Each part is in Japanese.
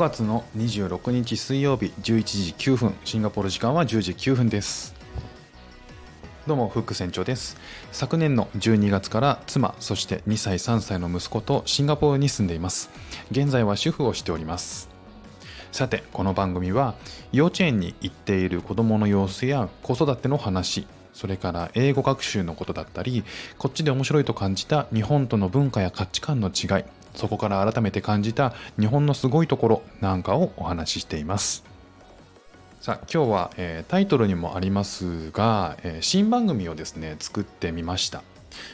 月の26日水曜日11時9分シンガポール時間は10時9分です。どうもフック船長です。昨年の12月から妻そして2歳3歳の息子とシンガポールに住んでいます。現在は主婦をしております。さてこの番組は幼稚園に行っている子どもの様子や子育ての話それから英語学習のことだったりこっちで面白いと感じた日本との文化や価値観の違いそこから改めて感じた日本のすごいところなんかをお話ししています。さあ今日は、えー、タイトルにもありますが、えー、新番組をですね作ってみました。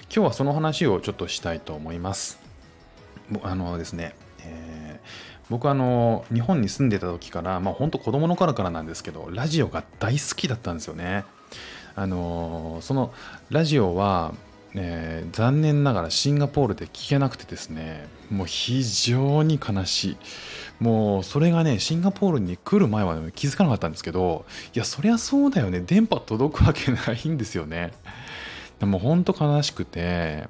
今日はその話をちょっとしたいと思います。あのですね、えー、僕あの日本に住んでた時からまあ本当子供の頃からなんですけどラジオが大好きだったんですよね。あのそのラジオはえー、残念ながらシンガポールで聞けなくてですねもう非常に悲しい。もうそれがねシンガポールに来る前は、気づかなかったんですけどいやそりゃそうだよね。電波届くわけないんですよね。でもうほんと悲しくて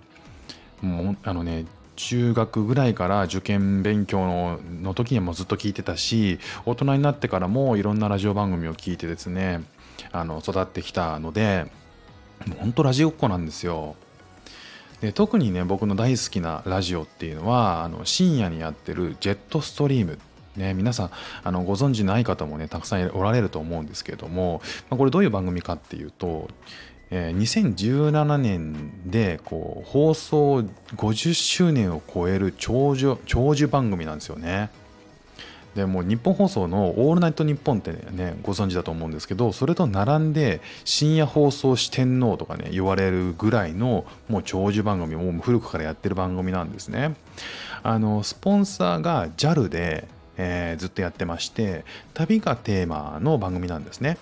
もうあのね中学ぐらいから受験勉強の時にもずっと聞いてたし大人になってからもいろんなラジオ番組を聞いてですねあの育ってきたのでもうほんとラジオっ子なんですよ。で特にね僕の大好きなラジオっていうのはあの深夜にやってるジェットストリームね、皆さんあのご存知ない方もねたくさんおられると思うんですけれども、まあ、これどういう番組かっていうと、えー、2017年でこう放送50周年を超える長寿長寿番組なんですよね。でも日本放送の「オールナイトニッポン」ってねご存知だと思うんですけどそれと並んで深夜放送四天王とかね言われるぐらいのもう長寿番組もう古くからやってる番組なんですね。あのスポンサーが JAL で、えー、ずっとやってまして旅がテーマの番組なんですね。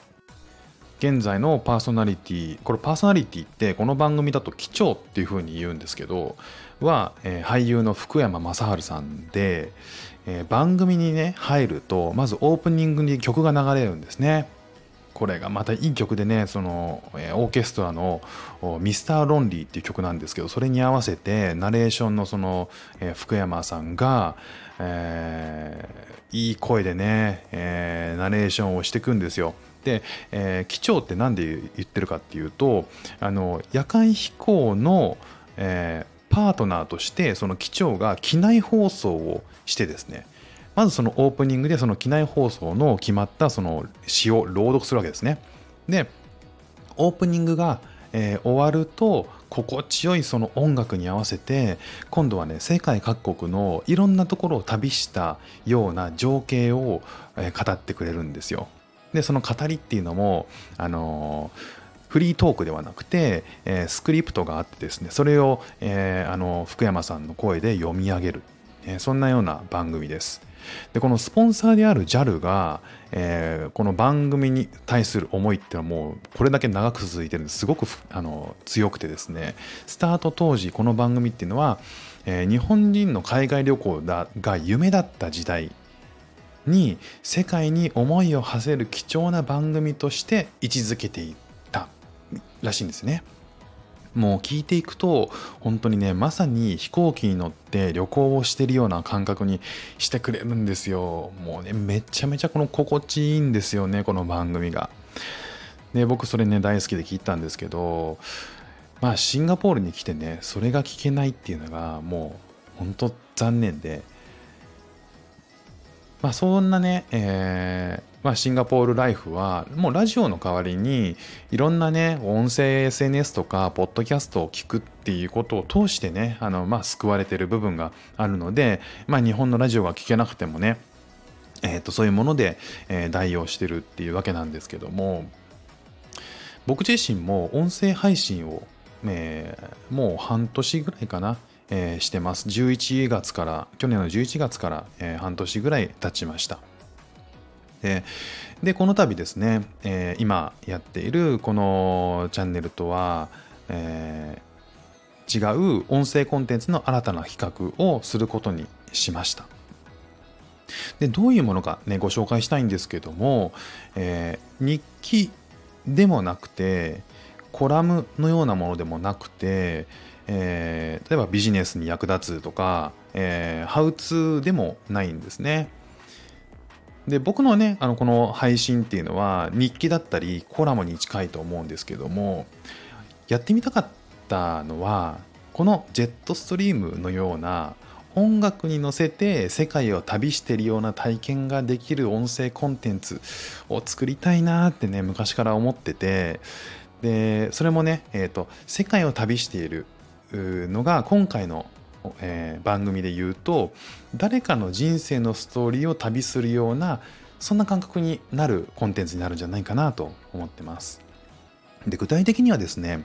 現在のパーソナリティこれパーソナリティってこの番組だと機長っていう風に言うんですけどは、えー、俳優の福山雅治さんで、えー、番組にね入るとまずオープニングに曲が流れるんですね。これがまたいい曲でねその、えー、オーケストラの「ミスターロンリーっていう曲なんですけどそれに合わせてナレーションのその、えー、福山さんが、えー、いい声でね、えー、ナレーションをしていくんですよ。で、えー、機長って何で言ってるかっていうとあの夜間飛行の、えー、パートナーとしてその機長が機内放送をしてですねまずそのオープニングでその機内放送の決まったその詩を朗読するわけですね。でオープニングが、えー、終わると心地よいその音楽に合わせて今度はね世界各国のいろんなところを旅したような情景を、えー、語ってくれるんですよ。でその語りっていうのもあのーフリートークではなくて、えー、スクリプトがあってですねそれを、えー、あの福山さんの声で読み上げる、えー、そんなような番組です。でこのスポンサーである JAL が、えー、この番組に対する思いっていうのはもうこれだけ長く続いてるんですすごくあの強くてですねスタート当時この番組っていうのは、えー、日本人の海外旅行だが夢だった時代に世界に思いを馳せる貴重な番組として位置づけていらしいんですね。もう聞いていくと本当にねまさに飛行機に乗って旅行をしてるような感覚にしてくれるんですよ。もうねめちゃめちゃこの心地いいんですよねこの番組が。で僕それね大好きで聞いたんですけどまあシンガポールに来てねそれが聞けないっていうのがもう本当残念で。まあそんなね、えーまあ、シンガポールライフはもうラジオの代わりにいろんなね音声 SNS とかポッドキャストを聞くっていうことを通してねあの、まあ、救われてる部分があるので、まあ、日本のラジオが聞けなくてもねえー、とそういうもので、えー、代用してるっていうわけなんですけども僕自身も音声配信を、えー、もう半年ぐらいかな、えー、してます。11月から去年の11月から、えー、半年ぐらい経ちました。ででこの度ですね、えー、今やっているこのチャンネルとは、えー、違う音声コンテンツの新たな企画をすることにしました。でどういうものかねご紹介したいんですけども、えー、日記でもなくてコラムのようなものでもなくて、えー、例えばビジネスに役立つとか、えー、ハウツーでもないんですね。で僕のねあのこの配信っていうのは日記だったりコラムに近いと思うんですけどもやってみたかったのはこのジェットストリームのような音楽に乗せて世界を旅してるような体験ができる音声コンテンツを作りたいなってね昔から思っててでそれもね、えーと、世界を旅しているのが今回の、えー、番組で言うと誰かの人生のストーリーを旅するようなそんな感覚になるコンテンツになるんじゃないかなと思ってます。で具体的にはですね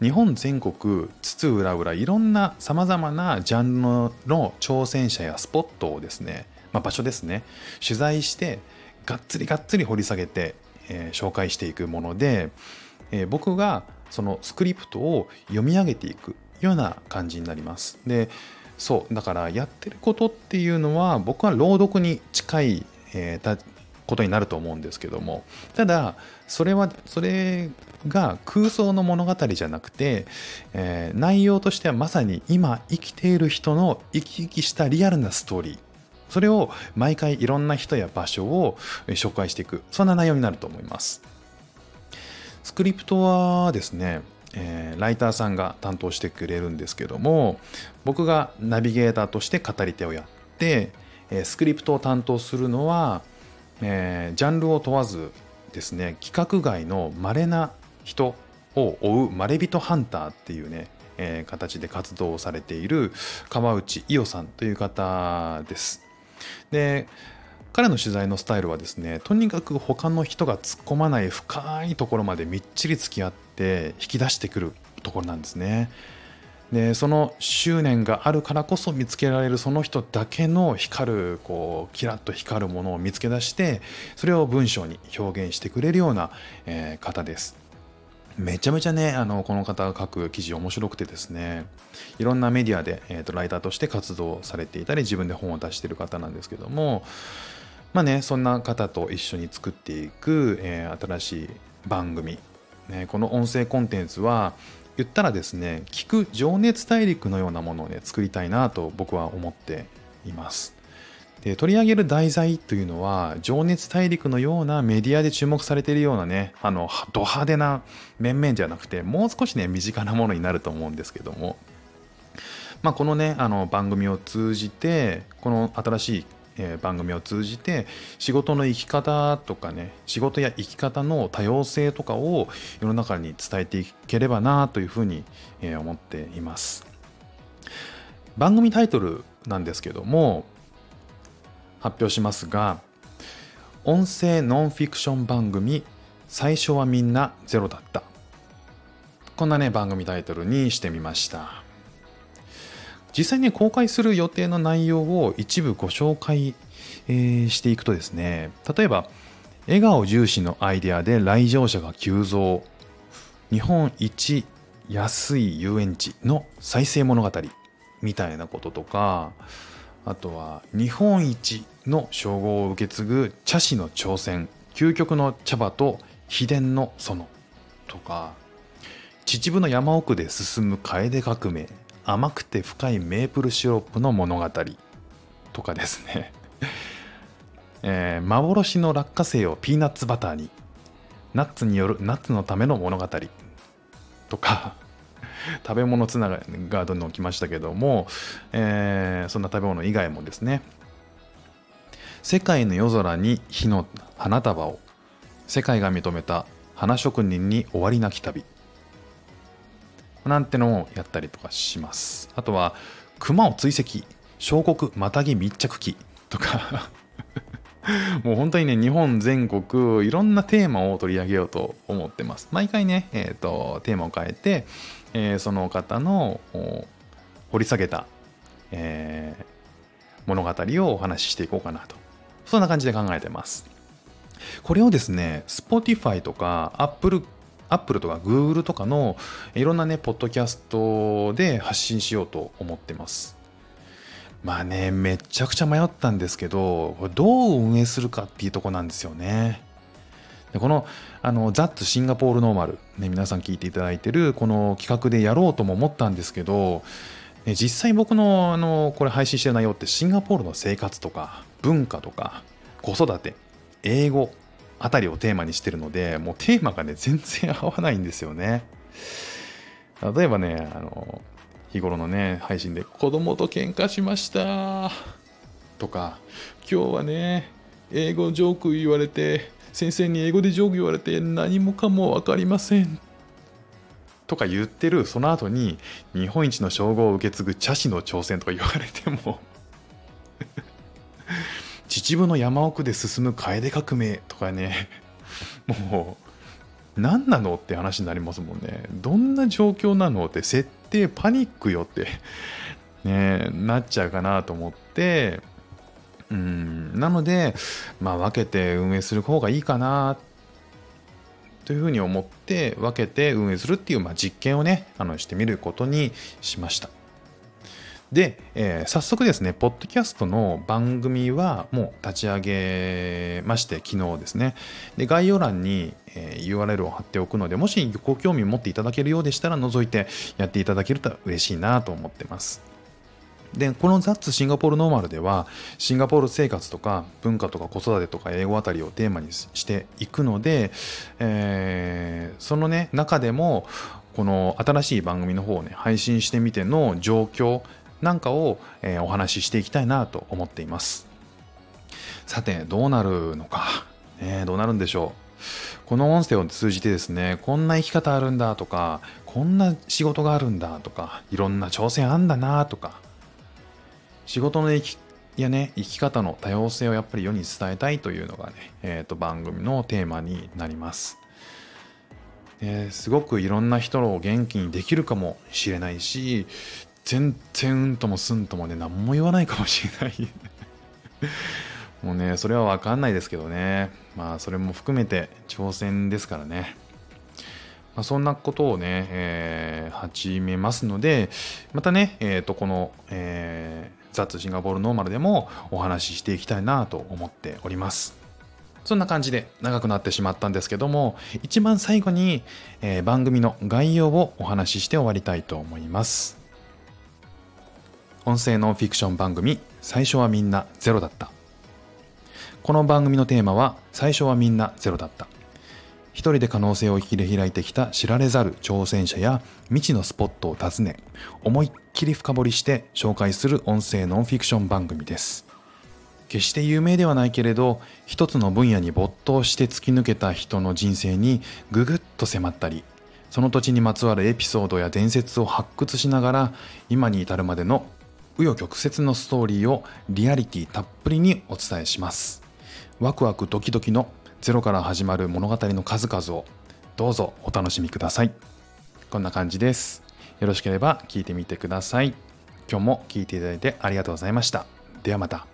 日本全国津々浦々いろんなさまざまなジャンルの挑戦者やスポットをですね、まあ、場所ですね取材してがっつりがっつり掘り下げて、えー、紹介していくもので、えー、僕がそのスクリプトを読み上げていくような感じになります。でそうだからやってることっていうのは僕は朗読に近い、えー、ことになると思うんですけども。ただそれはそれが空想の物語じゃなくて、えー、内容としてはまさに今生きている人の生き生きしたリアルなストーリー。それを毎回いろんな人や場所を紹介していく。そんな内容になると思います。スクリプトはですねえー、ライターさんが担当してくれるんですけども僕がナビゲーターとして語り手をやって、えー、スクリプトを担当するのはえー、ジャンルを問わずですね規格外の稀な人を追うまれびとハンターっていうね、えー、形で活動をされている川内伊代さんという方です。で彼の取材のスタイルはですねとにかく他の人が突っ込まない深いところまでみっちり付き合って引き出してくるところなんですね。でその執念があるからこそ見つけられるその人だけの光るこうキラッと光るものを見つけ出してそれを文章に表現してくれるような、えー、方です。めちゃめちゃねあのこの方が書く記事面白くてですねいろんなメディアで、えーと、ライターとして活動されていたり自分で本を出している方なんですけどもまあねそんな方と一緒に作っていく、えー、新しい番組、ね、この音声コンテンツは言ったらですね聞く情熱大陸のようなものをね作りたいなと僕は思っています。で取り上げる題材というのは情熱大陸のようなメディアで注目されているようなねあのド派手な面々じゃなくてもう少しね身近なものになると思うんですけども。まあ、このねあの番組を通じてこの新しいえ番組を通じて仕事の生き方とかね仕事や生き方の多様性とかを世の中に伝えていければなというふうに、え思っています。番組タイトルなんですけども発表しますが音声ノンフィクション番組最初はみんなゼロだった。こんなね番組タイトルにしてみました。実際に公開する予定の内容を一部ご紹介、えー、していくとですね例えば笑顔重視のアイデアで来場者が急増日本一安い遊園地の再生物語みたいなこととかあとは日本一の称号を受け継ぐ茶師の挑戦究極の茶葉と秘伝の園とか秩父の山奥で進む楓革命甘くて深いメープルシロップの物語とかですね。えー、幻の落花生をピーナッツバターにナッツによるナッツのための物語とか 食べ物つながりがどんどん来ましたけども、えー、そんな食べ物以外もですね。世界の夜空に火の花束を世界が認めた花職人に終わりなき旅。なんてのをやったりとかします。あとは、熊を追跡、小国またぎ密着機とか もう本当にね、日本全国いろんなテーマを取り上げようと思ってます。毎回ね、えーと、テーマを変えて、えー、その方の掘り下げた、えー、物語をお話ししていこうかなと。そんな感じで考えてます。これをですね、Spotify とか Apple アップルとかグーグルとかのいろんなね、ポッドキャストで発信しようと思ってます。まあね、めちゃくちゃ迷ったんですけど、どう運営するかっていうとこなんですよね。でこの、あの、ザッツシンガポールノーマル、ね、皆さん聞いていただいてる、この企画でやろうとも思ったんですけど、実際僕の、あの、これ配信してる内容ってシンガポールの生活とか、文化とか、子育て、英語あたりをテーマにしてるのでもうテーマがね全然合わないんですよね。例えばねあの日頃のね配信で子供と喧嘩しましたとか今日はね英語ジョーク言われて先生に英語でジョーク言われて何もかも分かりませんとか言ってるその後に日本一の称号を受け継ぐ茶師の挑戦とか言われても秩父の山奥で進む楓革命とかね もう何なのって話になりますもんね。どんな状況なのって設定パニックよって ねなっちゃうかなと思って。うんなのでまあ分けて運営する方がいいかなというふうに思って分けて運営するっていう、まあ、実験をねあのしてみることにしました。で、えー、早速ですね、ポッドキャストの番組はもう立ち上げまして、昨日ですね。で、概要欄に、えー、URL を貼っておくので、もしご興味持っていただけるようでしたら、覗いてやっていただけると嬉しいなと思ってます。で、このザッツシンガポールノーマルでは、シンガポール生活とか文化とか子育てとか英語あたりをテーマにしていくので、えー、そのね、中でも、この新しい番組の方をね、配信してみての状況、なんかを、え、お話ししていきたいなと思っています。さてどうなるのか、え、どうなるんでしょう。この音声を通じてですねこんな生き方あるんだとかこんな仕事があるんだとかいろんな挑戦あんだなとか仕事の生きやね生き方の多様性をやっぱり世に伝えたいというのがね、えー、と番組のテーマになります。すごくいろんな人を元気にできるかもしれないし全然うんともすんともね、何も言わないかもしれない もうね、それはわかんないですけどね。まあ、それも含めて挑戦ですからね。まあ、そんなことをね、えー、始めますので、またね、えっ、ー、と、この、えー、ザッツシンガポールノーマルでもお話ししていきたいなと思っております。そんな感じで長くなってしまったんですけども、一番最後に、えー、番組の概要をお話しして終わりたいと思います。音声ノンフィクション番組最初はみんなゼロだった。この番組のテーマは最初はみんなゼロだった。一人で可能性を切り開いてきた知られざる挑戦者や未知のスポットを訪ね思いっきり深掘りして紹介する音声ノンフィクション番組です。決して有名ではないけれど一つの分野に没頭して突き抜けた人の人生にぐぐっと迫ったりその土地にまつわるエピソードや伝説を発掘しながら今に至るまでの紆余曲折のストーリーをリアリティたっぷりにお伝えします。ワクワクドキドキのゼロから始まる物語の数々をどうぞお楽しみください。こんな感じです。よろしければ聞いてみてください。今日も聞いていただいてありがとうございました。ではまた。